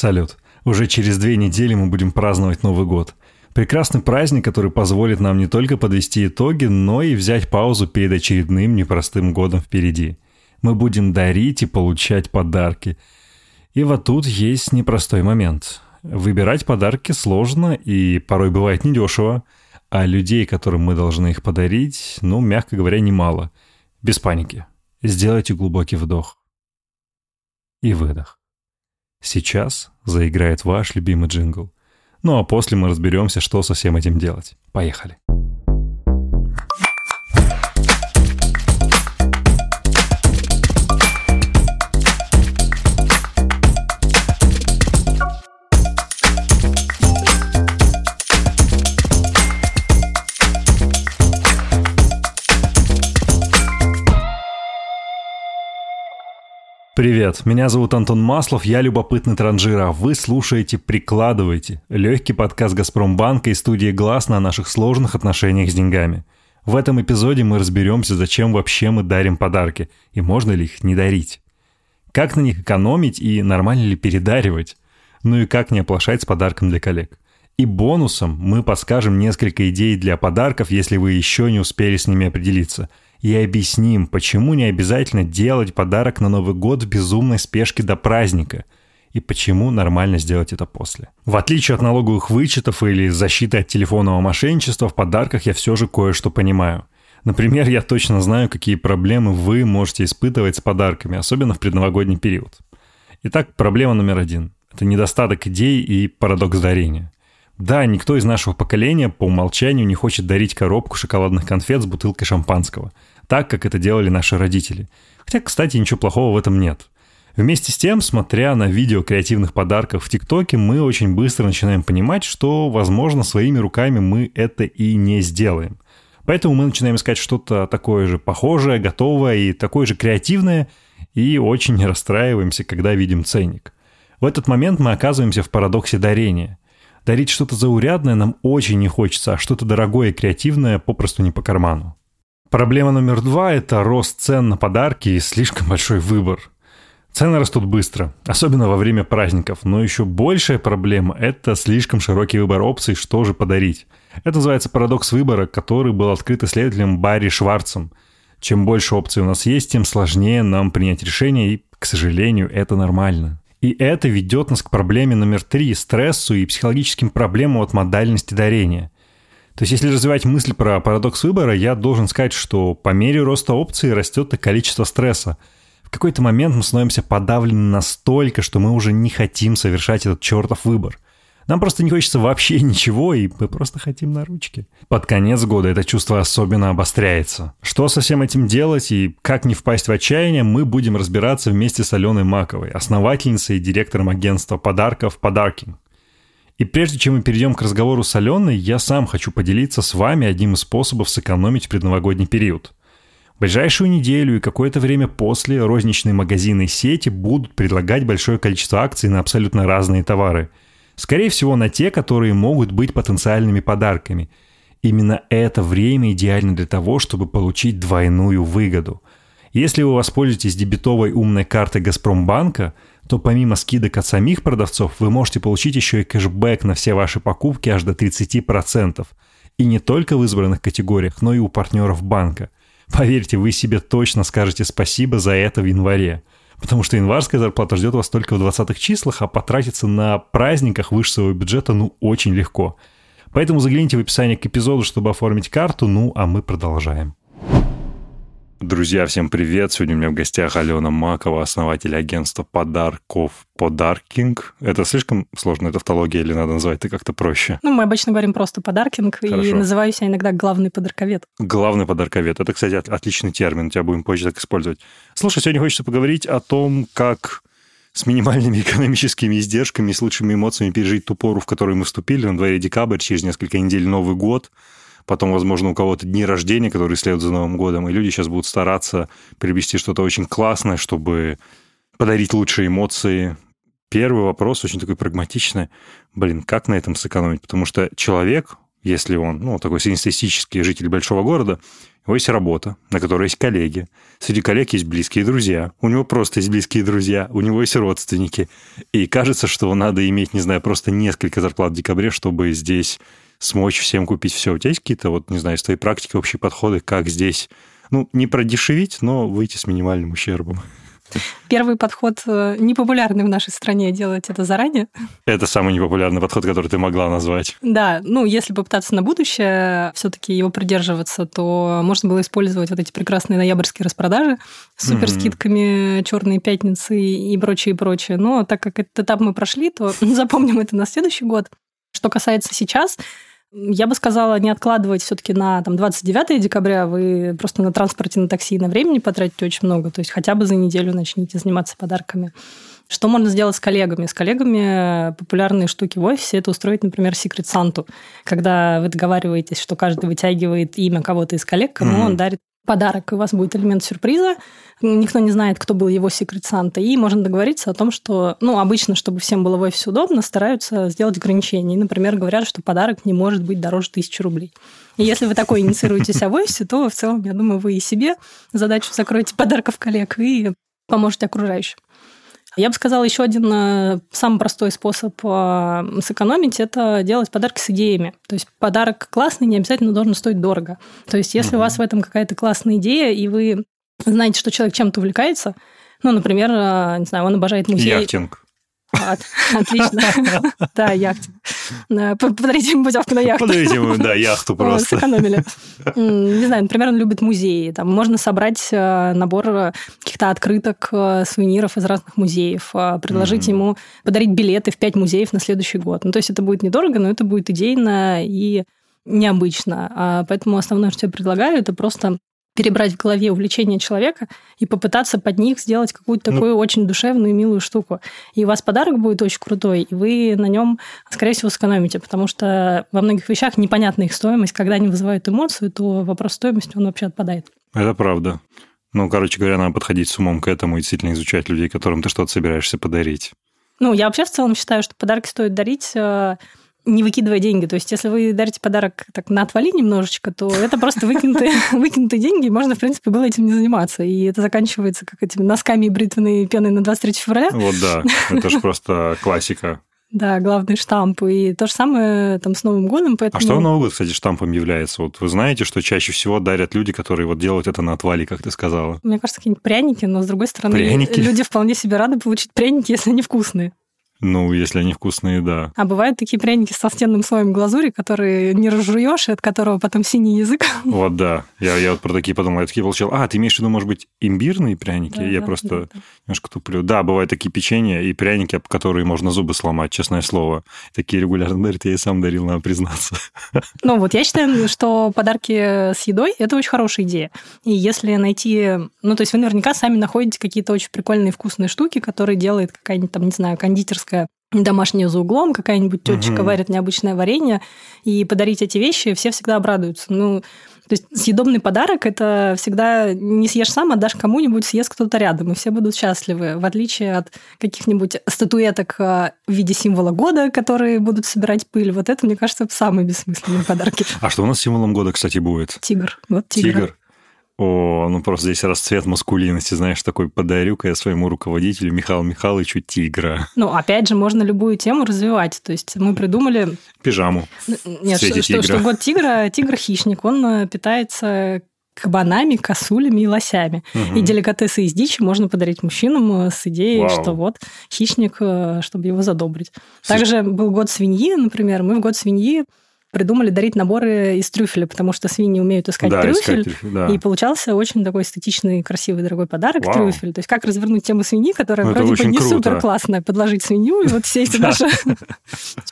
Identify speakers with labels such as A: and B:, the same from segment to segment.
A: Салют. Уже через две недели мы будем праздновать Новый год. Прекрасный праздник, который позволит нам не только подвести итоги, но и взять паузу перед очередным непростым годом впереди. Мы будем дарить и получать подарки. И вот тут есть непростой момент. Выбирать подарки сложно и порой бывает недешево, а людей, которым мы должны их подарить, ну, мягко говоря, немало. Без паники. Сделайте глубокий вдох и выдох. Сейчас заиграет ваш любимый джингл. Ну а после мы разберемся, что со всем этим делать. Поехали. Привет, меня зовут Антон Маслов, я любопытный транжира. Вы слушаете «Прикладывайте» — легкий подкаст «Газпромбанка» и студии «Глаз» на наших сложных отношениях с деньгами. В этом эпизоде мы разберемся, зачем вообще мы дарим подарки и можно ли их не дарить. Как на них экономить и нормально ли передаривать. Ну и как не оплошать с подарком для коллег. И бонусом мы подскажем несколько идей для подарков, если вы еще не успели с ними определиться – и объясним, почему не обязательно делать подарок на Новый год в безумной спешке до праздника и почему нормально сделать это после. В отличие от налоговых вычетов или защиты от телефонного мошенничества, в подарках я все же кое-что понимаю. Например, я точно знаю, какие проблемы вы можете испытывать с подарками, особенно в предновогодний период. Итак, проблема номер один – это недостаток идей и парадокс дарения. Да, никто из нашего поколения по умолчанию не хочет дарить коробку шоколадных конфет с бутылкой шампанского – так, как это делали наши родители. Хотя, кстати, ничего плохого в этом нет. Вместе с тем, смотря на видео креативных подарков в ТикТоке, мы очень быстро начинаем понимать, что, возможно, своими руками мы это и не сделаем. Поэтому мы начинаем искать что-то такое же похожее, готовое и такое же креативное, и очень расстраиваемся, когда видим ценник. В этот момент мы оказываемся в парадоксе дарения. Дарить что-то заурядное нам очень не хочется, а что-то дорогое и креативное попросту не по карману. Проблема номер два – это рост цен на подарки и слишком большой выбор. Цены растут быстро, особенно во время праздников, но еще большая проблема – это слишком широкий выбор опций, что же подарить. Это называется парадокс выбора, который был открыт исследователем Барри Шварцем. Чем больше опций у нас есть, тем сложнее нам принять решение, и, к сожалению, это нормально. И это ведет нас к проблеме номер три – стрессу и психологическим проблемам от модальности дарения – то есть, если развивать мысль про парадокс выбора, я должен сказать, что по мере роста опций растет и количество стресса. В какой-то момент мы становимся подавлены настолько, что мы уже не хотим совершать этот чертов выбор. Нам просто не хочется вообще ничего, и мы просто хотим на ручке. Под конец года это чувство особенно обостряется. Что со всем этим делать и как не впасть в отчаяние, мы будем разбираться вместе с Аленой Маковой, основательницей и директором агентства подарков «Подаркинг». И прежде чем мы перейдем к разговору с Аленой, я сам хочу поделиться с вами одним из способов сэкономить в предновогодний период. В ближайшую неделю и какое-то время после розничные магазины и сети будут предлагать большое количество акций на абсолютно разные товары. Скорее всего, на те, которые могут быть потенциальными подарками. Именно это время идеально для того, чтобы получить двойную выгоду. Если вы воспользуетесь дебетовой умной картой Газпромбанка – то помимо скидок от самих продавцов вы можете получить еще и кэшбэк на все ваши покупки аж до 30%. И не только в избранных категориях, но и у партнеров банка. Поверьте, вы себе точно скажете спасибо за это в январе. Потому что январская зарплата ждет вас только в 20-х числах, а потратиться на праздниках выше своего бюджета ну очень легко. Поэтому загляните в описание к эпизоду, чтобы оформить карту, ну а мы продолжаем. Друзья, всем привет! Сегодня у меня в гостях Алена Макова, основатель агентства подарков Подаркинг. Это слишком сложная тавтология или надо называть это как-то проще?
B: Ну, мы обычно говорим просто подаркинг, Хорошо. и называюсь я иногда главный подарковед.
A: Главный подарковед. Это, кстати, отличный термин, тебя будем позже так использовать. Слушай, сегодня хочется поговорить о том, как с минимальными экономическими издержками и с лучшими эмоциями пережить ту пору, в которую мы вступили, на дворе декабрь, через несколько недель Новый год – потом, возможно, у кого-то дни рождения, которые следуют за Новым годом, и люди сейчас будут стараться приобрести что-то очень классное, чтобы подарить лучшие эмоции. Первый вопрос очень такой прагматичный. Блин, как на этом сэкономить? Потому что человек, если он, ну, такой среднестатистический житель большого города, у него есть работа, на которой есть коллеги. Среди коллег есть близкие друзья. У него просто есть близкие друзья. У него есть родственники. И кажется, что надо иметь, не знаю, просто несколько зарплат в декабре, чтобы здесь смочь всем купить все. У тебя есть какие-то, вот, не знаю, из твоей практики общие подходы, как здесь, ну, не продешевить, но выйти с минимальным ущербом?
B: Первый подход э, непопулярный в нашей стране делать это заранее.
A: Это самый непопулярный подход, который ты могла назвать.
B: Да, ну если попытаться на будущее все-таки его придерживаться, то можно было использовать вот эти прекрасные ноябрьские распродажи с суперскидками, угу. черные пятницы и прочее, и прочее. Но так как этот этап мы прошли, то запомним это на следующий год. Что касается сейчас, я бы сказала, не откладывать все-таки на там, 29 декабря. Вы просто на транспорте, на такси, на времени потратите очень много. То есть хотя бы за неделю начните заниматься подарками. Что можно сделать с коллегами? С коллегами популярные штуки в офисе – это устроить, например, секрет Санту. Когда вы договариваетесь, что каждый вытягивает имя кого-то из коллег, кому mm-hmm. он дарит подарок, и у вас будет элемент сюрприза. Никто не знает, кто был его секрет Санта. И можно договориться о том, что, ну, обычно, чтобы всем было в офисе удобно, стараются сделать ограничения. Например, говорят, что подарок не может быть дороже тысячи рублей. И если вы такой инициируете себя в офисе, то в целом, я думаю, вы и себе задачу закроете подарков коллег и поможете окружающим. Я бы сказала, еще один э, самый простой способ э, сэкономить – это делать подарки с идеями. То есть подарок классный не обязательно должен стоить дорого. То есть если угу. у вас в этом какая-то классная идея, и вы знаете, что человек чем-то увлекается, ну, например, э, не знаю, он обожает музей.
A: Яхтинг.
B: Отлично. Да, яхтинг. Подарите ему путевку на яхту.
A: Подарите ему, да, яхту просто.
B: Сэкономили. Не знаю, например, он любит музеи. Там можно собрать э, набор э, каких-то открыток, э, сувениров из разных музеев, предложить ему подарить билеты в пять музеев на следующий год. Ну, то есть это будет недорого, но это будет идейно и необычно. А поэтому основное, что я предлагаю, это просто перебрать в голове увлечения человека и попытаться под них сделать какую-то ну, такую очень душевную и милую штуку. И у вас подарок будет очень крутой, и вы на нем, скорее всего, сэкономите, потому что во многих вещах непонятна их стоимость. Когда они вызывают эмоцию, то вопрос стоимости, он вообще отпадает.
A: Это правда. Ну, короче говоря, надо подходить с умом к этому и действительно изучать людей, которым ты что-то собираешься подарить.
B: Ну, я вообще в целом считаю, что подарки стоит дарить э, не выкидывая деньги. То есть, если вы дарите подарок так на отвали немножечко, то это просто выкинутые, выкинутые деньги, можно, в принципе, было этим не заниматься. И это заканчивается как этими носками и бритвенной пеной на 23 февраля.
A: Вот да, это же просто классика.
B: Да, главный штамп. И то же самое там с Новым годом. Поэтому...
A: А что в Новый год, кстати, штампом является? Вот вы знаете, что чаще всего дарят люди, которые вот делают это на отвале, как ты сказала?
B: Мне кажется, какие-нибудь пряники, но, с другой стороны,
A: пряники?
B: люди вполне себе рады получить пряники, если они вкусные.
A: Ну, если они вкусные, да.
B: А бывают такие пряники с толстенным слоем глазури, которые не разжуешь, и от которого потом синий язык.
A: Вот, да. Я, я вот про такие подумал. Я такие получил. А, ты имеешь в виду, может быть, имбирные пряники? Да, я да, просто да, да. немножко туплю. Да, бывают такие печенья и пряники, об которые можно зубы сломать, честное слово. Такие регулярно дарят, я и сам дарил, надо признаться.
B: Ну, вот я считаю, что подарки с едой – это очень хорошая идея. И если найти... Ну, то есть вы наверняка сами находите какие-то очень прикольные вкусные штуки, которые делает какая-нибудь там, не знаю, кондитерская кондитерская домашняя за углом, какая-нибудь тетечка угу. варит необычное варенье, и подарить эти вещи все всегда обрадуются. Ну, то есть съедобный подарок – это всегда не съешь сам, а дашь кому-нибудь, съест кто-то рядом, и все будут счастливы, в отличие от каких-нибудь статуэток а, в виде символа года, которые будут собирать пыль. Вот это, мне кажется, самые бессмысленные подарки.
A: А что у нас символом года, кстати, будет?
B: Тигр. Вот тигр. Тигр.
A: О, ну просто здесь расцвет маскулинности, знаешь, такой подарю-ка я своему руководителю Михаилу Михайловичу тигра.
B: Ну, опять же, можно любую тему развивать. То есть мы придумали...
A: Пижаму.
B: Нет, что, что, что год тигра, тигр-хищник, он э, питается кабанами, косулями и лосями. Угу. И деликатесы из дичи можно подарить мужчинам э, с идеей, Вау. что вот хищник, э, чтобы его задобрить. Также был год свиньи, например. Мы в год свиньи придумали дарить наборы из трюфеля, потому что свиньи умеют искать да, трюфель. Искать, да. И получался очень такой эстетичный, красивый, дорогой подарок Вау. трюфель. То есть как развернуть тему свиньи, которая ну, вроде бы не круто. супер классная, подложить свинью, и вот все эти наши...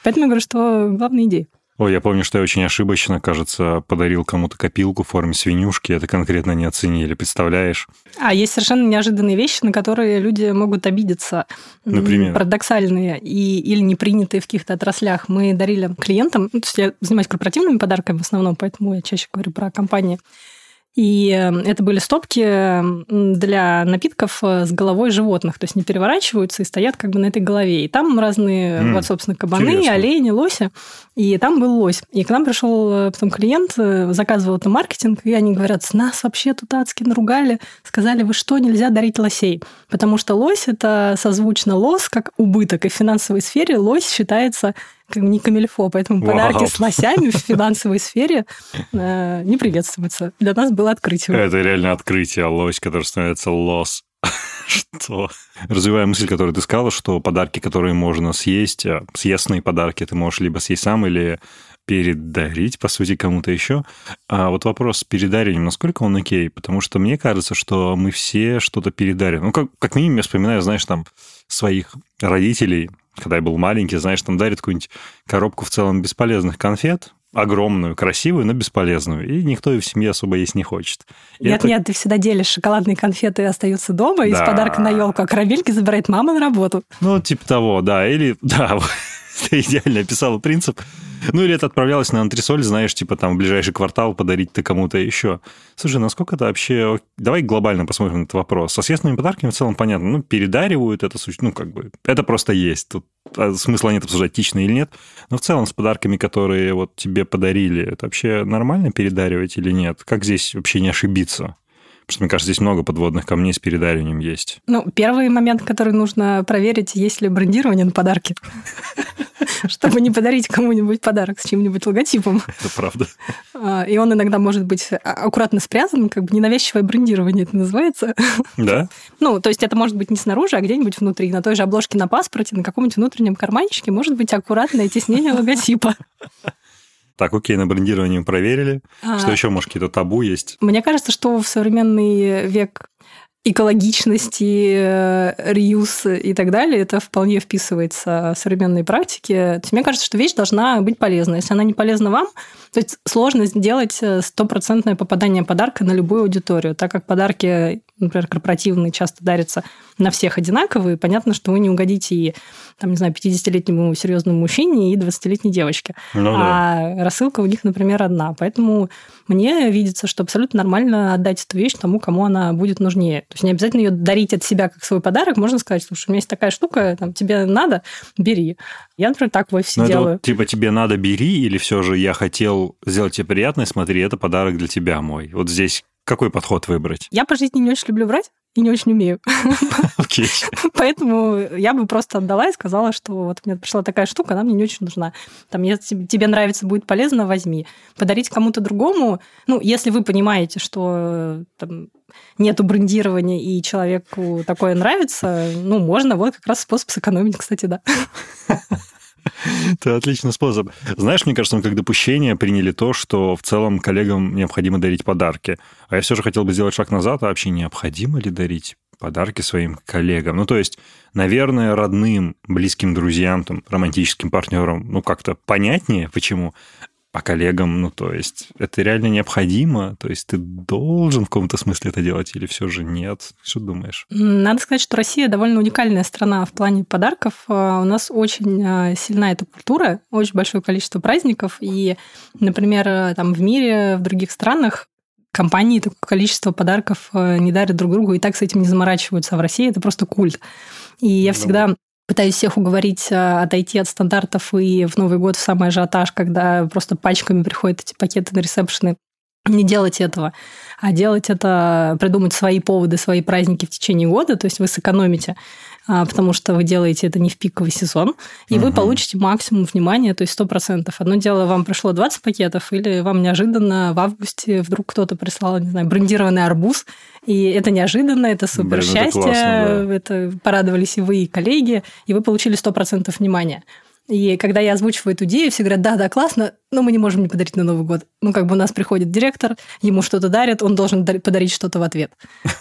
B: Поэтому я говорю, что главная идея.
A: Ой, я помню, что я очень ошибочно, кажется, подарил кому-то копилку в форме свинюшки, это конкретно не оценили, представляешь?
B: А есть совершенно неожиданные вещи, на которые люди могут обидеться.
A: Например?
B: Парадоксальные и, или не принятые в каких-то отраслях. Мы дарили клиентам, ну, то есть я занимаюсь корпоративными подарками в основном, поэтому я чаще говорю про компании. И э, это были стопки для напитков э, с головой животных, то есть не переворачиваются и стоят как бы на этой голове. И там разные, mm, вот, собственно, кабаны, интересно. олени, лоси. И там был лось. И к нам пришел э, потом клиент, заказывал это маркетинг, и они говорят, с нас вообще тут адски наругали, сказали, вы что, нельзя дарить лосей? Потому что лось – это созвучно лос, как убыток, и в финансовой сфере лось считается не камильфо, поэтому Вау. подарки с лосями в финансовой сфере э, не приветствуются. Для нас было открытие.
A: Это реально открытие, лось, который становится лос. Что? Развивая мысль, которую ты сказала, что подарки, которые можно съесть, а, съестные подарки ты можешь либо съесть сам, или передарить, по сути, кому-то еще. А вот вопрос с передарением, насколько он окей? Потому что мне кажется, что мы все что-то передарим. Ну, как, как минимум, я вспоминаю, знаешь, там, своих родителей, когда я был маленький, знаешь, там дарит какую-нибудь коробку в целом бесполезных конфет, огромную, красивую, но бесполезную. И никто ее в семье особо есть не хочет.
B: нет, это... нет, ты всегда делишь шоколадные конфеты и остаются дома, да. и с подарка на елку, а карамельки забирает мама на работу.
A: Ну, типа того, да. Или, да, ты идеально описала принцип. Ну, или это отправлялось на антресоль, знаешь, типа там в ближайший квартал подарить ты кому-то еще. Слушай, насколько это вообще... Давай глобально посмотрим на этот вопрос. Со съестными подарками в целом понятно. Ну, передаривают это, ну, как бы, это просто есть. Тут а, смысла нет обсуждать, этично или нет. Но в целом с подарками, которые вот тебе подарили, это вообще нормально передаривать или нет? Как здесь вообще не ошибиться? Потому что, мне кажется, здесь много подводных камней с передариванием есть.
B: Ну, первый момент, который нужно проверить, есть ли брендирование на подарки. Чтобы не подарить кому-нибудь подарок с чьим-нибудь логотипом.
A: Это правда.
B: А, и он иногда может быть а, аккуратно спрятан, как бы ненавязчивое брендирование это называется.
A: Да?
B: Ну, то есть это может быть не снаружи, а где-нибудь внутри. На той же обложке на паспорте, на каком-нибудь внутреннем карманчике может быть аккуратное теснение логотипа.
A: Так, окей, на брендировании проверили. А, что еще, может, какие-то табу есть?
B: Мне кажется, что в современный век экологичности, э, реюз и так далее, это вполне вписывается в современные практики. То есть мне кажется, что вещь должна быть полезна. Если она не полезна вам, то есть сложно сделать э, стопроцентное попадание подарка на любую аудиторию, так как подарки, например, корпоративные часто дарятся на всех одинаковые, понятно, что вы не угодите и, там, не знаю, 50-летнему серьезному мужчине и 20-летней девочке. Ну, а да. рассылка у них, например, одна. Поэтому мне видится, что абсолютно нормально отдать эту вещь тому, кому она будет нужнее. То есть не обязательно ее дарить от себя как свой подарок. Можно сказать, слушай, у меня есть такая штука, там, тебе надо, бери. Я, например, так в офисе
A: Но
B: делаю.
A: Это вот, типа тебе надо, бери, или все же я хотел сделать тебе приятное, смотри, это подарок для тебя мой. Вот здесь какой подход выбрать?
B: Я по жизни не очень люблю врать и не очень умею.
A: Okay.
B: Поэтому я бы просто отдала и сказала, что вот мне пришла такая штука, она мне не очень нужна. Там, если тебе нравится, будет полезно, возьми. Подарить кому-то другому, ну, если вы понимаете, что там, нету брендирования и человеку такое нравится, ну, можно. Вот как раз способ сэкономить, кстати, да.
A: Это отличный способ. Знаешь, мне кажется, мы как допущение приняли то, что в целом коллегам необходимо дарить подарки. А я все же хотел бы сделать шаг назад, а вообще необходимо ли дарить подарки своим коллегам. Ну, то есть, наверное, родным, близким друзьям, там, романтическим партнерам, ну, как-то понятнее, почему а коллегам, ну, то есть, это реально необходимо? То есть, ты должен в каком-то смысле это делать или все же нет? Что думаешь?
B: Надо сказать, что Россия довольно уникальная страна в плане подарков. А, у нас очень а, сильна эта культура, очень большое количество праздников. И, например, там в мире, в других странах компании такое количество подарков не дарят друг другу и так с этим не заморачиваются. А в России это просто культ. И я ну всегда пытаюсь всех уговорить э, отойти от стандартов и в Новый год в самый ажиотаж, когда просто пачками приходят эти пакеты на ресепшены. Не делать этого, а делать это, придумать свои поводы, свои праздники в течение года, то есть вы сэкономите а, потому что вы делаете это не в пиковый сезон, и угу. вы получите максимум внимания, то есть 100%. Одно дело, вам пришло 20 пакетов, или вам неожиданно в августе вдруг кто-то прислал, не знаю, брендированный арбуз, и это неожиданно, это супер Блин, счастье, это, классно, да. это порадовались и вы, и коллеги, и вы получили 100% внимания. И когда я озвучиваю эту идею, все говорят, да, да, классно, но мы не можем не подарить на Новый год. Ну, как бы у нас приходит директор, ему что-то дарят, он должен подарить что-то в ответ.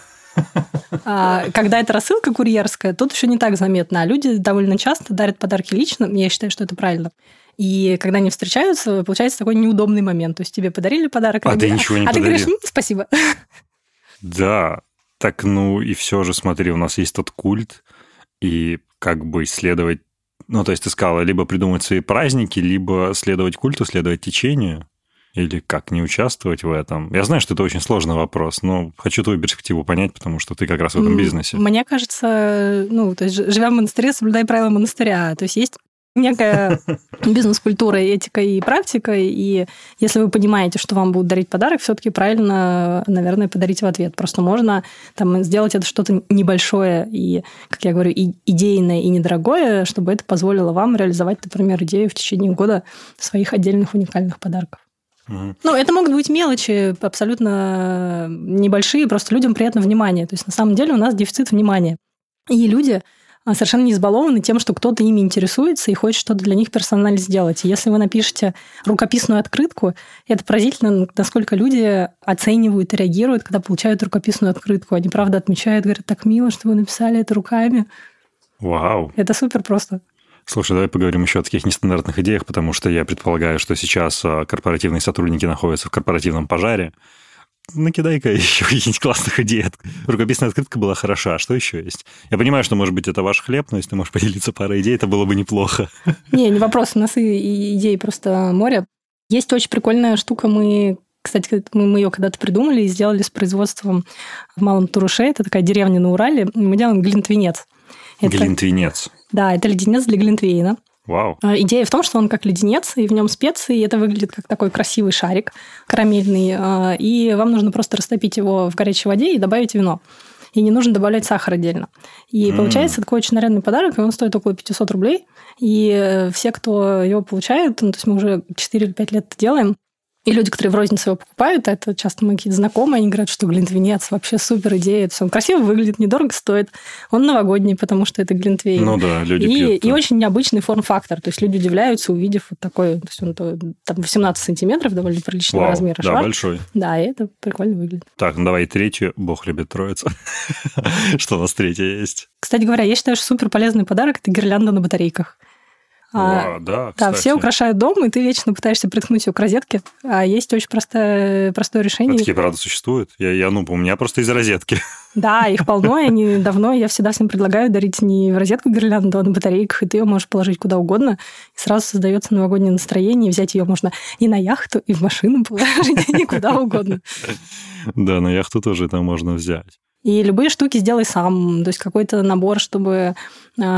B: А, когда это рассылка курьерская, тут еще не так заметно. А люди довольно часто дарят подарки лично. Я считаю, что это правильно. И когда они встречаются, получается такой неудобный момент. То есть тебе подарили подарок,
A: а, а ты ничего не
B: а
A: подарил.
B: ты говоришь, спасибо.
A: Да, так ну и все же, смотри, у нас есть тот культ, и как бы исследовать, ну то есть ты сказала, либо придумать свои праздники, либо следовать культу, следовать течению. Или как не участвовать в этом? Я знаю, что это очень сложный вопрос, но хочу твою перспективу понять, потому что ты как раз в этом бизнесе.
B: Мне кажется, ну, то есть живя в монастыре, соблюдай правила монастыря. То есть есть некая бизнес-культура, этика и практика, и если вы понимаете, что вам будут дарить подарок, все-таки правильно, наверное, подарить в ответ. Просто можно там сделать это что-то небольшое и, как я говорю, и идейное и недорогое, чтобы это позволило вам реализовать, например, идею в течение года своих отдельных уникальных подарков. Ну, это могут быть мелочи абсолютно небольшие, просто людям приятно внимание. То есть, на самом деле, у нас дефицит внимания. И люди совершенно не избалованы тем, что кто-то ими интересуется и хочет что-то для них персонально сделать. И если вы напишете рукописную открытку, это поразительно, насколько люди оценивают и реагируют, когда получают рукописную открытку. Они, правда, отмечают, говорят, так мило, что вы написали это руками.
A: Вау.
B: Это супер просто.
A: Слушай, давай поговорим еще о таких нестандартных идеях, потому что я предполагаю, что сейчас а, корпоративные сотрудники находятся в корпоративном пожаре накидай-ка еще каких-нибудь классных идей. Рукописная открытка была хороша. А что еще есть? Я понимаю, что, может быть, это ваш хлеб, но если ты можешь поделиться парой идей, это было бы неплохо.
B: Не, не вопрос. У нас и идей просто море. Есть очень прикольная штука. Мы кстати, мы, мы ее когда-то придумали и сделали с производством в Малом Туруше. Это такая деревня на Урале. Мы делаем глинтвинец.
A: Это, глинтвинец.
B: Да, это леденец для глинтвейна.
A: Вау.
B: А, идея в том, что он как леденец, и в нем специи, и это выглядит как такой красивый шарик карамельный. А, и вам нужно просто растопить его в горячей воде и добавить вино. И не нужно добавлять сахар отдельно. И mm. получается такой очень нарядный подарок, и он стоит около 500 рублей. И э, все, кто его получает, ну, то есть мы уже 4 или 5 лет это делаем, и люди, которые в рознице его покупают, это часто мои какие-то знакомые, они говорят, что глинтвейнец вообще супер идея. Это все он красиво выглядит, недорого стоит. Он новогодний, потому что это глинтвейн.
A: Ну да, люди
B: и,
A: пьют.
B: И очень необычный форм-фактор. То есть люди удивляются, увидев вот такой, то есть он там 18 сантиметров, довольно приличного
A: Вау,
B: размера
A: да,
B: шар.
A: большой.
B: Да, и это прикольно выглядит.
A: Так, ну давай третью. Бог любит троицу. Что у нас третья есть?
B: Кстати говоря, я считаю, что супер полезный подарок – это гирлянда на батарейках.
A: А, а, да,
B: да, все украшают дом, и ты вечно пытаешься приткнуть ее к розетке. А есть очень простое, простое решение. А
A: такие, правда, существуют? Я, я, ну, у меня просто из розетки.
B: Да, их полно, и они давно. Я всегда всем предлагаю дарить не в розетку гирлянду, а на батарейках, и ты ее можешь положить куда угодно. И сразу создается новогоднее настроение. Взять ее можно и на яхту, и в машину положить, и куда угодно.
A: Да, на яхту тоже это можно взять.
B: И любые штуки сделай сам. То есть какой-то набор, чтобы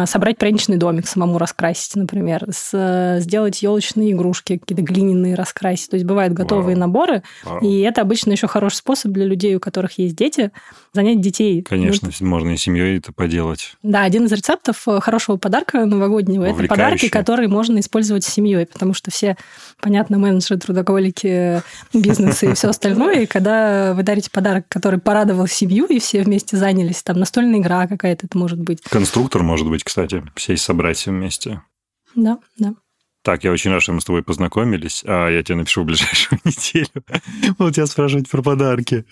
B: собрать пряничный домик, самому раскрасить, например, с, сделать елочные игрушки, какие-то глиняные раскрасить. То есть бывают готовые Вау. наборы, Вау. и это обычно еще хороший способ для людей, у которых есть дети, занять детей.
A: Конечно, ну, можно и семьей это поделать.
B: Да, один из рецептов э, хорошего подарка новогоднего – это подарки, которые можно использовать с семьей, потому что все, понятно, менеджеры, трудоголики, бизнесы и все остальное, и когда вы дарите подарок, который порадовал семью, и все вместе занялись, там настольная игра какая-то это может быть.
A: Конструктор может быть, кстати, сесть собрать все вместе.
B: Да, да.
A: Так, я очень рад, что мы с тобой познакомились. А я тебе напишу в ближайшую неделю. Буду тебя спрашивать про подарки.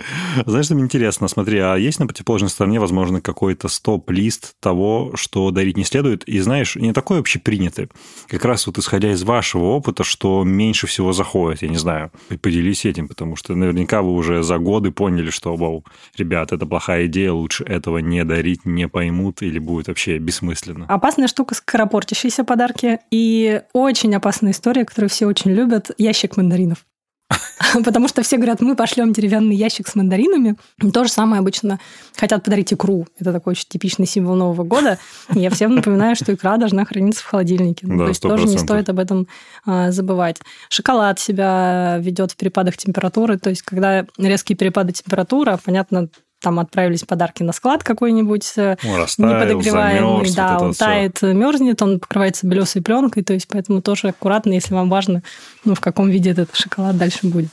A: Знаешь, что мне интересно? Смотри, а есть на противоположной стороне, возможно, какой-то стоп-лист того, что дарить не следует? И знаешь, не такой общепринятый. Как раз вот исходя из вашего опыта, что меньше всего заходит, я не знаю. Поделись этим, потому что наверняка вы уже за годы поняли, что, вау, ребят, это плохая идея, лучше этого не дарить, не поймут или будет вообще бессмысленно.
B: Опасная штука скоропортящиеся подарки. И очень очень опасная история, которую все очень любят. Ящик мандаринов. Потому что все говорят, мы пошлем деревянный ящик с мандаринами. То же самое обычно хотят подарить икру. Это такой очень типичный символ Нового года. И я всем напоминаю, что икра должна храниться в холодильнике. Ну, да, то есть 100%. тоже не стоит об этом а, забывать. Шоколад себя ведет в перепадах температуры. То есть, когда резкие перепады температуры, понятно, там отправились подарки на склад какой-нибудь
A: э, неподогреваемый, замерз,
B: да,
A: вот
B: он тает, все. мерзнет, он покрывается белесой пленкой, то есть поэтому тоже аккуратно, если вам важно, ну, в каком виде этот шоколад дальше будет.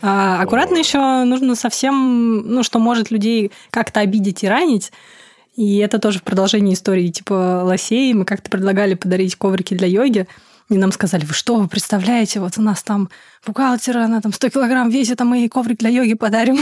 B: А аккуратно еще нужно совсем, ну, что может людей как-то обидеть и ранить. И это тоже в продолжении истории типа лосей. Мы как-то предлагали подарить коврики для йоги. И нам сказали, вы что, вы представляете, вот у нас там бухгалтер, она там 100 килограмм весит, а мы ей коврик для йоги подарим.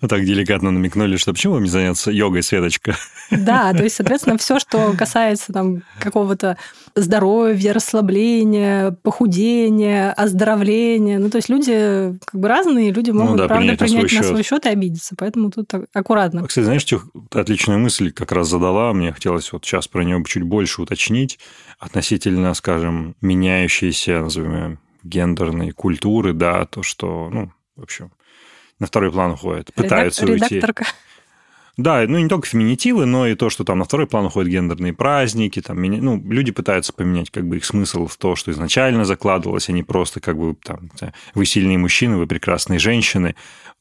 A: Ну, так деликатно намекнули, что почему вам не заняться йогой, Светочка?
B: Да, то есть, соответственно, все, что касается там какого-то здоровья, расслабления, похудения, оздоровления. Ну, то есть люди как бы разные, люди могут, ну, да, правда, принять, принять на, свой, на свой счет и обидеться. Поэтому тут аккуратно.
A: Кстати, знаешь, ты отличную мысль как раз задала. Мне хотелось вот сейчас про нее чуть больше уточнить относительно, скажем, меняющейся, назовем гендерной культуры, да, то, что, ну, в общем, на второй план уходит. Пытаются
B: Редак- уйти. Редакторка.
A: Да, ну не только феминитивы, но и то, что там на второй план уходят гендерные праздники, там, ну, люди пытаются поменять как бы их смысл в то, что изначально закладывалось, а не просто как бы там, вы сильные мужчины, вы прекрасные женщины.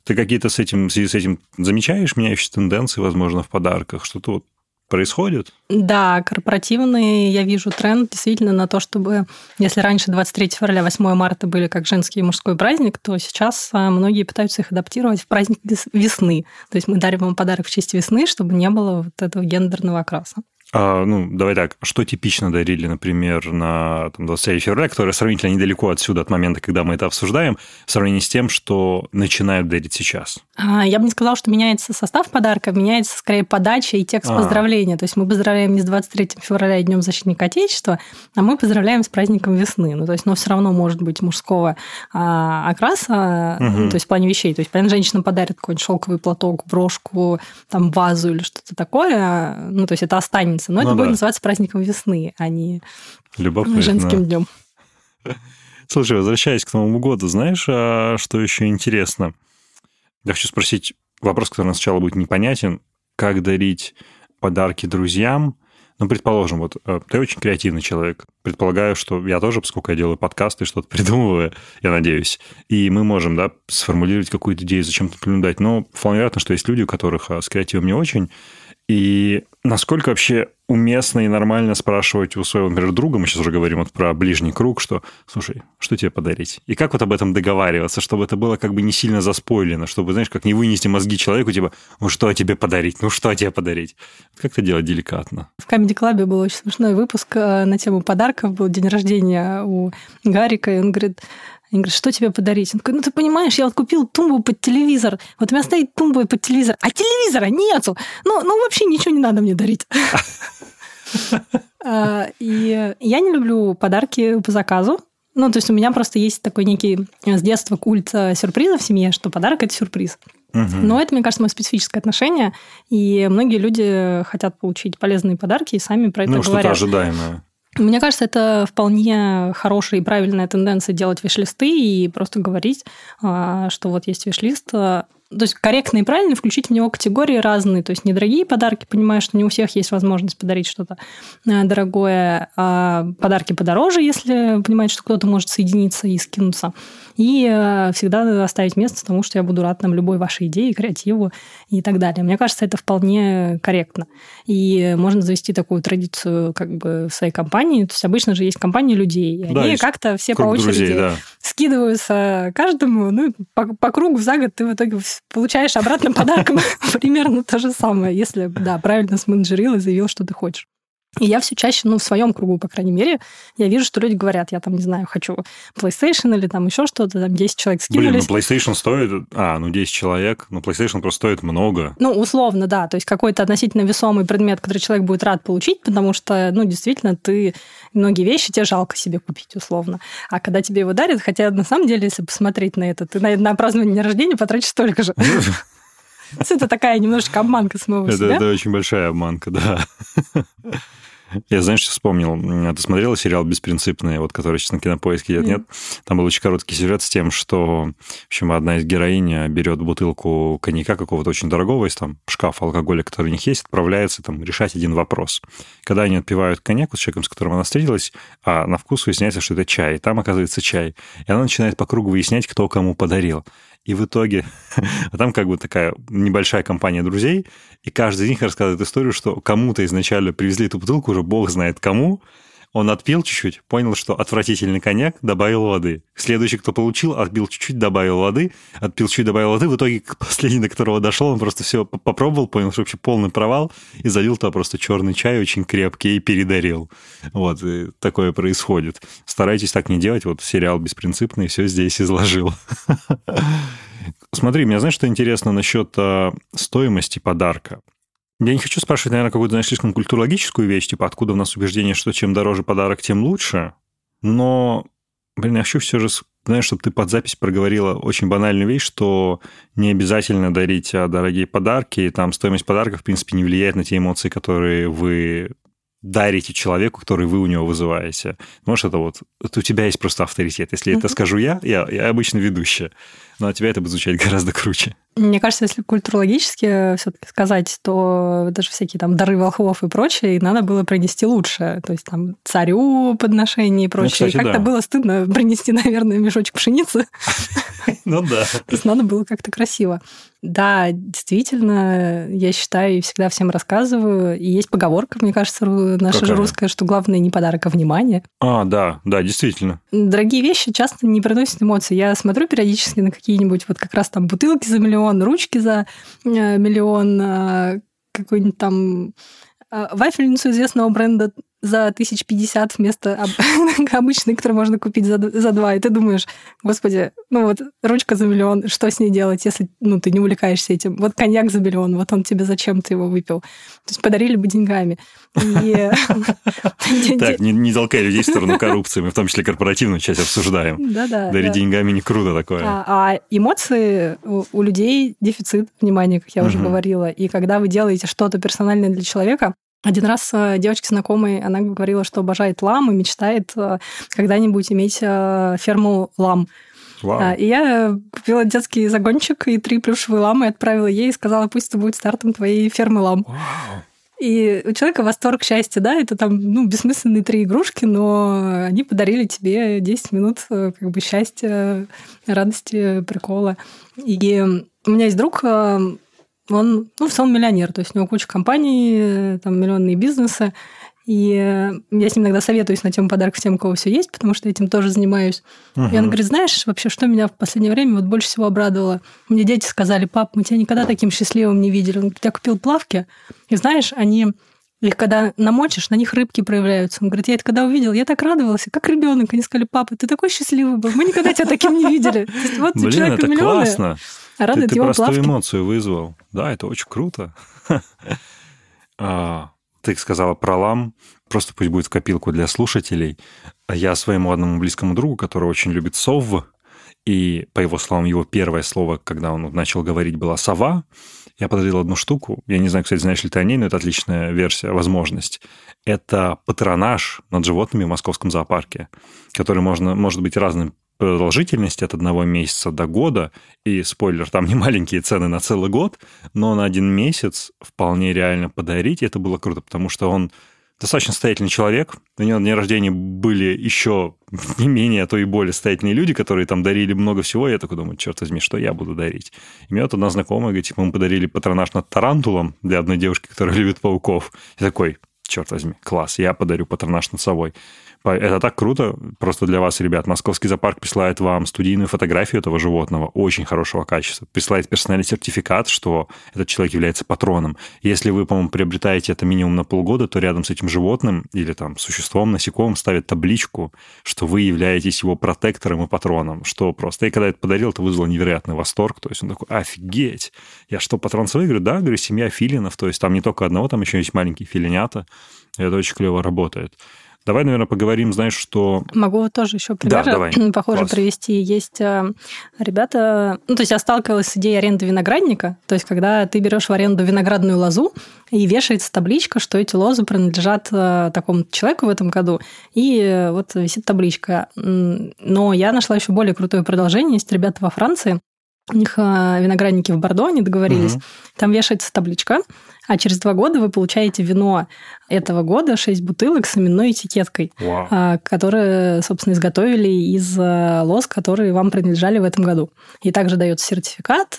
A: Ты какие-то с этим, с этим замечаешь меняющиеся тенденции, возможно, в подарках? Что-то вот происходит?
B: Да, корпоративный, я вижу тренд действительно на то, чтобы, если раньше 23 февраля, 8 марта были как женский и мужской праздник, то сейчас а, многие пытаются их адаптировать в праздник весны. То есть мы дарим вам подарок в честь весны, чтобы не было вот этого гендерного окраса.
A: А, ну, давай так, что типично дарили, например, на там, 23 февраля, которое сравнительно недалеко отсюда, от момента, когда мы это обсуждаем, в сравнении с тем, что начинают дарить сейчас?
B: А, я бы не сказала, что меняется состав подарка, меняется скорее подача и текст а. поздравления. То есть мы поздравляем не с 23 февраля и Днем защитника Отечества, а мы поздравляем с праздником весны. Ну, то есть, но все равно может быть мужского а, окраса, угу. то есть в плане вещей. То есть, понятно, женщина подарит какой-нибудь шелковый платок, брошку, там, вазу или что-то такое. Ну, то есть это останется празднуется. Но ну, это да. будет называться праздником весны, а не Любопытно. женским днем.
A: Слушай, возвращаясь к Новому году, знаешь, а что еще интересно? Я хочу спросить вопрос, который сначала будет непонятен. Как дарить подарки друзьям? Ну, предположим, вот э, ты очень креативный человек. Предполагаю, что я тоже, поскольку я делаю подкасты, что-то придумываю, я надеюсь. И мы можем, да, сформулировать какую-то идею, зачем-то наблюдать. Но вполне вероятно, что есть люди, у которых а, с креативом не очень. И насколько вообще уместно и нормально спрашивать у своего, например, друга, мы сейчас уже говорим вот про ближний круг, что, слушай, что тебе подарить? И как вот об этом договариваться, чтобы это было как бы не сильно заспойлено, чтобы, знаешь, как не вынести мозги человеку, типа, ну что тебе подарить, ну что тебе подарить? Как это делать деликатно?
B: В Comedy Club был очень смешной выпуск э, на тему подарков, был день рождения у Гарика, и он говорит, они говорят, что тебе подарить? Он такой, ну ты понимаешь, я вот купил тумбу под телевизор. Вот у меня стоит тумба под телевизор, а телевизора нету. Ну, ну вообще ничего не надо мне дарить. А, и я не люблю подарки по заказу. Ну, то есть у меня просто есть такой некий с детства культ э, сюрприза в семье, что подарок – это сюрприз. Но это, мне кажется, мое специфическое отношение, и многие люди хотят получить полезные подарки и сами про это ну, говорят.
A: Ну, что-то ожидаемое.
B: Мне кажется, это вполне хорошая и правильная тенденция делать виш-листы и просто говорить, а, что вот есть виш-лист, то есть корректно и правильно включить в него категории разные. То есть недорогие подарки, понимая, что не у всех есть возможность подарить что-то э, дорогое, а подарки подороже, если понимаете, что кто-то может соединиться и скинуться. И э, всегда оставить место тому, что я буду рад нам любой вашей идее, креативу и так далее. Мне кажется, это вполне корректно. И можно завести такую традицию как бы в своей компании. То есть обычно же есть компании людей, и да, они как-то все по очереди друзей, да. скидываются каждому, ну, по, по кругу за год ты в итоге получаешь обратным подарком примерно то же самое, если, да, правильно сменеджерил и заявил, что ты хочешь. И я все чаще, ну, в своем кругу, по крайней мере, я вижу, что люди говорят, я там, не знаю, хочу PlayStation или там еще что-то, там 10 человек скинулись.
A: Блин, ну PlayStation стоит, а, ну 10 человек, ну PlayStation просто стоит много.
B: Ну, условно, да, то есть какой-то относительно весомый предмет, который человек будет рад получить, потому что, ну, действительно, ты многие вещи тебе жалко себе купить, условно. А когда тебе его дарят, хотя на самом деле, если посмотреть на это, ты на, на празднование дня рождения потратишь столько же. Это такая немножечко обманка самого себя.
A: Это очень большая обманка, да. Я, знаешь, вспомнил. Ты смотрела сериал «Беспринципный», вот, который сейчас на кинопоиске идет, нет? Там был очень короткий сюжет с тем, что, в общем, одна из героинь берет бутылку коньяка какого-то очень дорогого из там шкафа алкоголя, который у них есть, отправляется там решать один вопрос. Когда они отпивают коньяк с человеком, с которым она встретилась, а на вкус выясняется, что это чай. Там оказывается чай. И она начинает по кругу выяснять, кто кому подарил. И в итоге, а там как бы такая небольшая компания друзей, и каждый из них рассказывает историю, что кому-то изначально привезли эту бутылку, уже бог знает кому, он отпил чуть-чуть, понял, что отвратительный коньяк, добавил воды. Следующий, кто получил, отпил чуть-чуть, добавил воды, отпил чуть-чуть, добавил воды. В итоге, последний, до которого дошел, он просто все попробовал, понял, что вообще полный провал, и залил туда просто черный чай очень крепкий и передарил. Вот, и такое происходит. Старайтесь так не делать. Вот сериал «Беспринципный» все здесь изложил. Смотри, меня знаешь, что интересно насчет а, стоимости подарка? Я не хочу спрашивать, наверное, какую-то, знаешь, слишком культурологическую вещь, типа откуда у нас убеждение, что чем дороже подарок, тем лучше. Но, блин, я хочу все же, знаешь, чтобы ты под запись проговорила очень банальную вещь, что не обязательно дарить а, дорогие подарки, и там стоимость подарка, в принципе, не влияет на те эмоции, которые вы дарите человеку, который вы у него вызываете. Может, это вот... Это у тебя есть просто авторитет. Если mm-hmm. это скажу я, я, я обычно ведущая. Но от тебя это будет звучать гораздо круче.
B: Мне кажется, если культурологически все-таки сказать, то даже всякие там дары волхвов и прочее, надо было принести лучше. То есть там царю подношение и ну, прочее. Ну, кстати, и как-то да. было стыдно принести, наверное, мешочек пшеницы.
A: Ну да.
B: То есть надо было как-то красиво. Да, действительно, я считаю и всегда всем рассказываю. И есть поговорка, мне кажется, наша Какая? же русская, что главное не подарок, а внимание.
A: А, да, да, действительно.
B: Дорогие вещи часто не приносят эмоций. Я смотрю периодически на какие-нибудь вот как раз там бутылки за миллион, ручки за э, миллион, э, какой-нибудь там э, вафельницу известного бренда за тысяч пятьдесят вместо обычной, которую можно купить за, за два. И ты думаешь, господи, ну вот ручка за миллион, что с ней делать, если ну, ты не увлекаешься этим? Вот коньяк за миллион, вот он тебе зачем ты его выпил? То есть подарили бы деньгами.
A: Так, не толкай людей в сторону коррупции, мы в том числе корпоративную часть обсуждаем.
B: Да-да.
A: Дарить деньгами не круто такое.
B: А, а эмоции у людей дефицит внимания, как я уже говорила. И когда вы делаете что-то персональное для человека, один раз э, девочке знакомой, она говорила, что обожает лам и мечтает э, когда-нибудь иметь э, ферму лам.
A: Вау.
B: И я купила детский загончик и три плюшевые ламы отправила ей и сказала, пусть это будет стартом твоей фермы лам.
A: Вау.
B: И у человека восторг счастья, да, это там, ну, бессмысленные три игрушки, но они подарили тебе 10 минут как бы счастья, радости, прикола. И у меня есть друг, он, ну, в целом миллионер, то есть у него куча компаний, там миллионные бизнесы. И я с ним иногда советуюсь на тему подарков тем, у кого все есть, потому что этим тоже занимаюсь. Угу. И он говорит, знаешь, вообще, что меня в последнее время вот больше всего обрадовало? Мне дети сказали, пап, мы тебя никогда таким счастливым не видели. Он говорит, я купил плавки, и знаешь, они их когда намочишь, на них рыбки проявляются. Он говорит, я это когда увидел, я так радовался, как ребенок. Они сказали, папа, ты такой счастливый был. Мы никогда тебя таким не видели.
A: Вот Блин, это классно. Радует ты, ты его простую плавки. эмоцию вызвал. Да, это очень круто. А, ты сказала про лам. Просто пусть будет в копилку для слушателей. Я своему одному близкому другу, который очень любит сов, и, по его словам, его первое слово, когда он начал говорить, была «сова», я подарил одну штуку. Я не знаю, кстати, знаешь ли ты о ней, но это отличная версия, возможность. Это патронаж над животными в московском зоопарке, который можно, может быть разным продолжительности от одного месяца до года. И, спойлер, там не маленькие цены на целый год, но на один месяц вполне реально подарить. И это было круто, потому что он достаточно состоятельный человек. У него на день рождения были еще не менее, а то и более состоятельные люди, которые там дарили много всего. И я такой думаю, черт возьми, что я буду дарить? И мне вот одна знакомая говорит, типа, мы подарили патронаж над тарантулом для одной девушки, которая любит пауков. Я такой, черт возьми, класс, я подарю патронаж над совой. Это так круто. Просто для вас, ребят, Московский зоопарк присылает вам студийную фотографию этого животного очень хорошего качества. Присылает персональный сертификат, что этот человек является патроном. Если вы, по-моему, приобретаете это минимум на полгода, то рядом с этим животным или там существом, насекомым ставят табличку, что вы являетесь его протектором и патроном. Что просто... И когда это подарил, это вызвало невероятный восторг. То есть он такой, офигеть! Я что, патрон свой? Говорю, да, говорю, семья филинов. То есть там не только одного, там еще есть маленькие филинята. И это очень клево работает. Давай, наверное, поговорим, знаешь, что...
B: Могу тоже еще пример
A: да, давай.
B: похоже Класс. привести. Есть э, ребята... Ну, то есть я сталкивалась с идеей аренды виноградника. То есть когда ты берешь в аренду виноградную лозу, и вешается табличка, что эти лозы принадлежат э, такому человеку в этом году. И э, вот висит табличка. Но я нашла еще более крутое продолжение. Есть ребята во Франции, у них виноградники в Бордо, они договорились. Угу. Там вешается табличка, а через два года вы получаете вино этого года, 6 бутылок с именной этикеткой,
A: wow.
B: которые, собственно, изготовили из э, лоз, которые вам принадлежали в этом году. И также дается сертификат,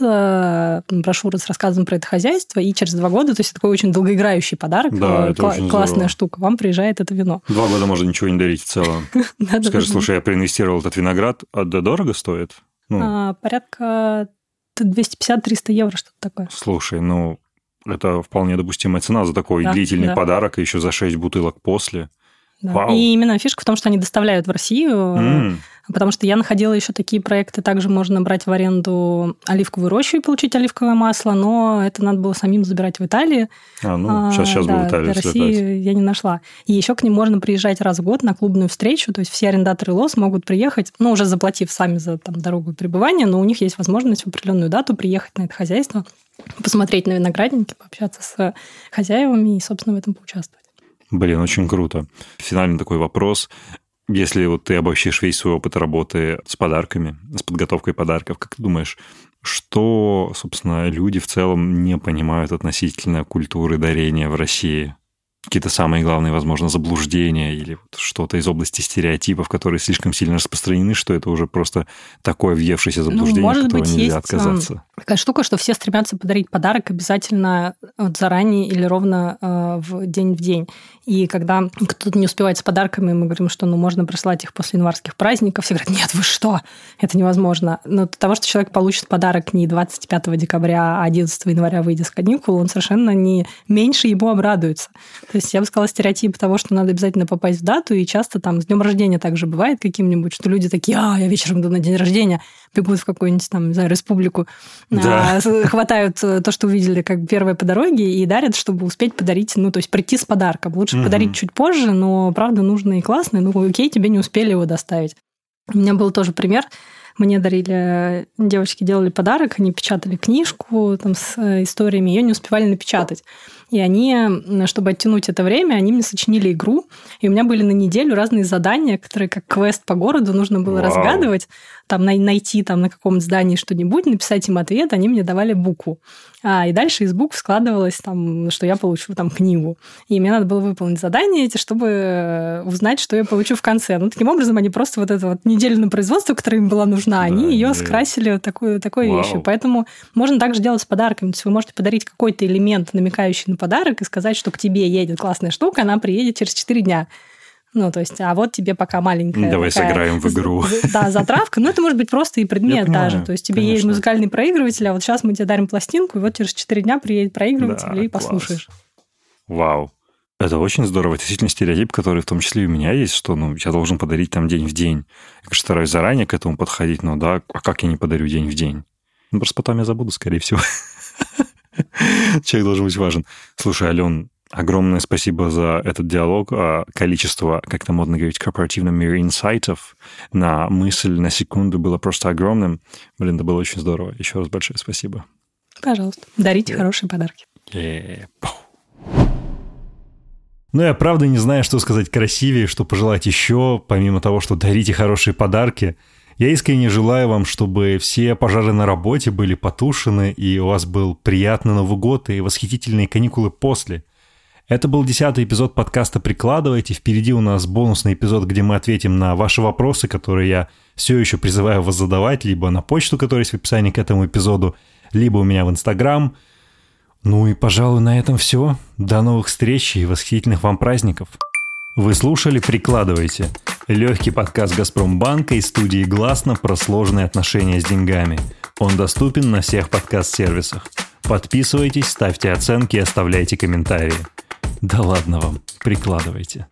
B: брошюра с рассказом про это хозяйство, и через два года, то есть такой очень долгоиграющий подарок,
A: да, это кла-
B: классная
A: здорово.
B: штука, вам приезжает это вино.
A: Два года можно ничего не дарить в целом. Скажи, слушай, я проинвестировал этот виноград, а дорого стоит?
B: Ну. А, порядка 250-300 евро, что-то такое.
A: Слушай, ну, это вполне допустимая цена за такой да, длительный да. подарок, и еще за 6 бутылок после.
B: Да. Вау. И именно фишка в том, что они доставляют в Россию, mm. Потому что я находила еще такие проекты, также можно брать в аренду оливковую рощу и получить оливковое масло, но это надо было самим забирать в Италии.
A: А, ну, сейчас, сейчас да, в Италию
B: до России я не нашла. И еще к ним можно приезжать раз в год на клубную встречу, то есть все арендаторы ЛОС могут приехать, ну, уже заплатив сами за там, дорогу и пребывание, но у них есть возможность в определенную дату приехать на это хозяйство, посмотреть на виноградники, пообщаться с хозяевами и, собственно, в этом поучаствовать.
A: Блин, очень круто. Финальный такой вопрос. Если вот ты обобщишь весь свой опыт работы с подарками, с подготовкой подарков, как ты думаешь, что, собственно, люди в целом не понимают относительно культуры дарения в России? Какие-то самые главные, возможно, заблуждения или вот что-то из области стереотипов, которые слишком сильно распространены, что это уже просто такое въевшееся ну, заблуждение, ну, может от которого быть, нельзя есть, отказаться.
B: Такая штука, что все стремятся подарить подарок обязательно вот заранее или ровно э, в день в день. И когда кто-то не успевает с подарками, мы говорим, что ну, можно присылать их после январских праздников, все говорят, нет, вы что, это невозможно. Но от того, что человек получит подарок не 25 декабря, а 11 января выйдя с каникул, он совершенно не меньше ему обрадуется. То есть я бы сказала стереотип того, что надо обязательно попасть в дату, и часто там с днем рождения также бывает каким-нибудь, что люди такие, а, я вечером иду на день рождения, бегут в какую-нибудь там, не знаю, республику, да. а, хватают э, то, что увидели, как первое по дороге, и дарят, чтобы успеть подарить, ну, то есть прийти с подарком. Лучше угу. подарить чуть позже, но, правда, нужно и классно, ну, окей, тебе не успели его доставить. У меня был тоже пример, мне дарили, девочки делали подарок, они печатали книжку там, с э, историями, ее не успевали напечатать. И они, чтобы оттянуть это время, они мне сочинили игру. И у меня были на неделю разные задания, которые как квест по городу нужно было Вау. разгадывать. Там найти там на каком-то здании что-нибудь, написать им ответ, они мне давали букву. А, и дальше из букв складывалось, там, что я получу там книгу. И мне надо было выполнить задания эти, чтобы узнать, что я получу в конце. Ну, таким образом, они просто вот эту вот неделю на производство, которая им была нужна, да, они ее да. скрасили такой, такой вещью. Поэтому можно также делать с подарками. То есть вы можете подарить какой-то элемент, намекающий на подарок и сказать, что к тебе едет классная штука, она приедет через 4 дня. Ну, то есть, а вот тебе пока маленькая...
A: Давай такая, сыграем в игру.
B: Да, затравка. Ну, это может быть просто и предмет даже. То есть, тебе конечно. есть музыкальный проигрыватель, а вот сейчас мы тебе дарим пластинку, и вот через 4 дня приедет проигрыватель, да, и послушаешь.
A: Вау. Это очень здорово. Это действительно стереотип, который в том числе и у меня есть, что ну, я должен подарить там день в день. Я, конечно, стараюсь заранее к этому подходить, но да, а как я не подарю день в день? Ну, просто потом я забуду, скорее всего. Человек должен быть важен. Слушай, Ален, огромное спасибо за этот диалог. А количество, как то модно говорить, в корпоративном мире инсайтов на мысль, на секунду было просто огромным. Блин, это было очень здорово. Еще раз большое спасибо.
B: Пожалуйста. Дарите yeah. хорошие подарки.
A: Yeah. Ну, я правда не знаю, что сказать красивее, что пожелать еще, помимо того, что дарите хорошие подарки – я искренне желаю вам, чтобы все пожары на работе были потушены, и у вас был приятный Новый год и восхитительные каникулы после. Это был десятый эпизод подкаста «Прикладывайте». Впереди у нас бонусный эпизод, где мы ответим на ваши вопросы, которые я все еще призываю вас задавать, либо на почту, которая есть в описании к этому эпизоду, либо у меня в Инстаграм. Ну и, пожалуй, на этом все. До новых встреч и восхитительных вам праздников. Вы слушали «Прикладывайте» – легкий подкаст «Газпромбанка» и студии «Гласно» про сложные отношения с деньгами. Он доступен на всех подкаст-сервисах. Подписывайтесь, ставьте оценки и оставляйте комментарии. Да ладно вам, прикладывайте.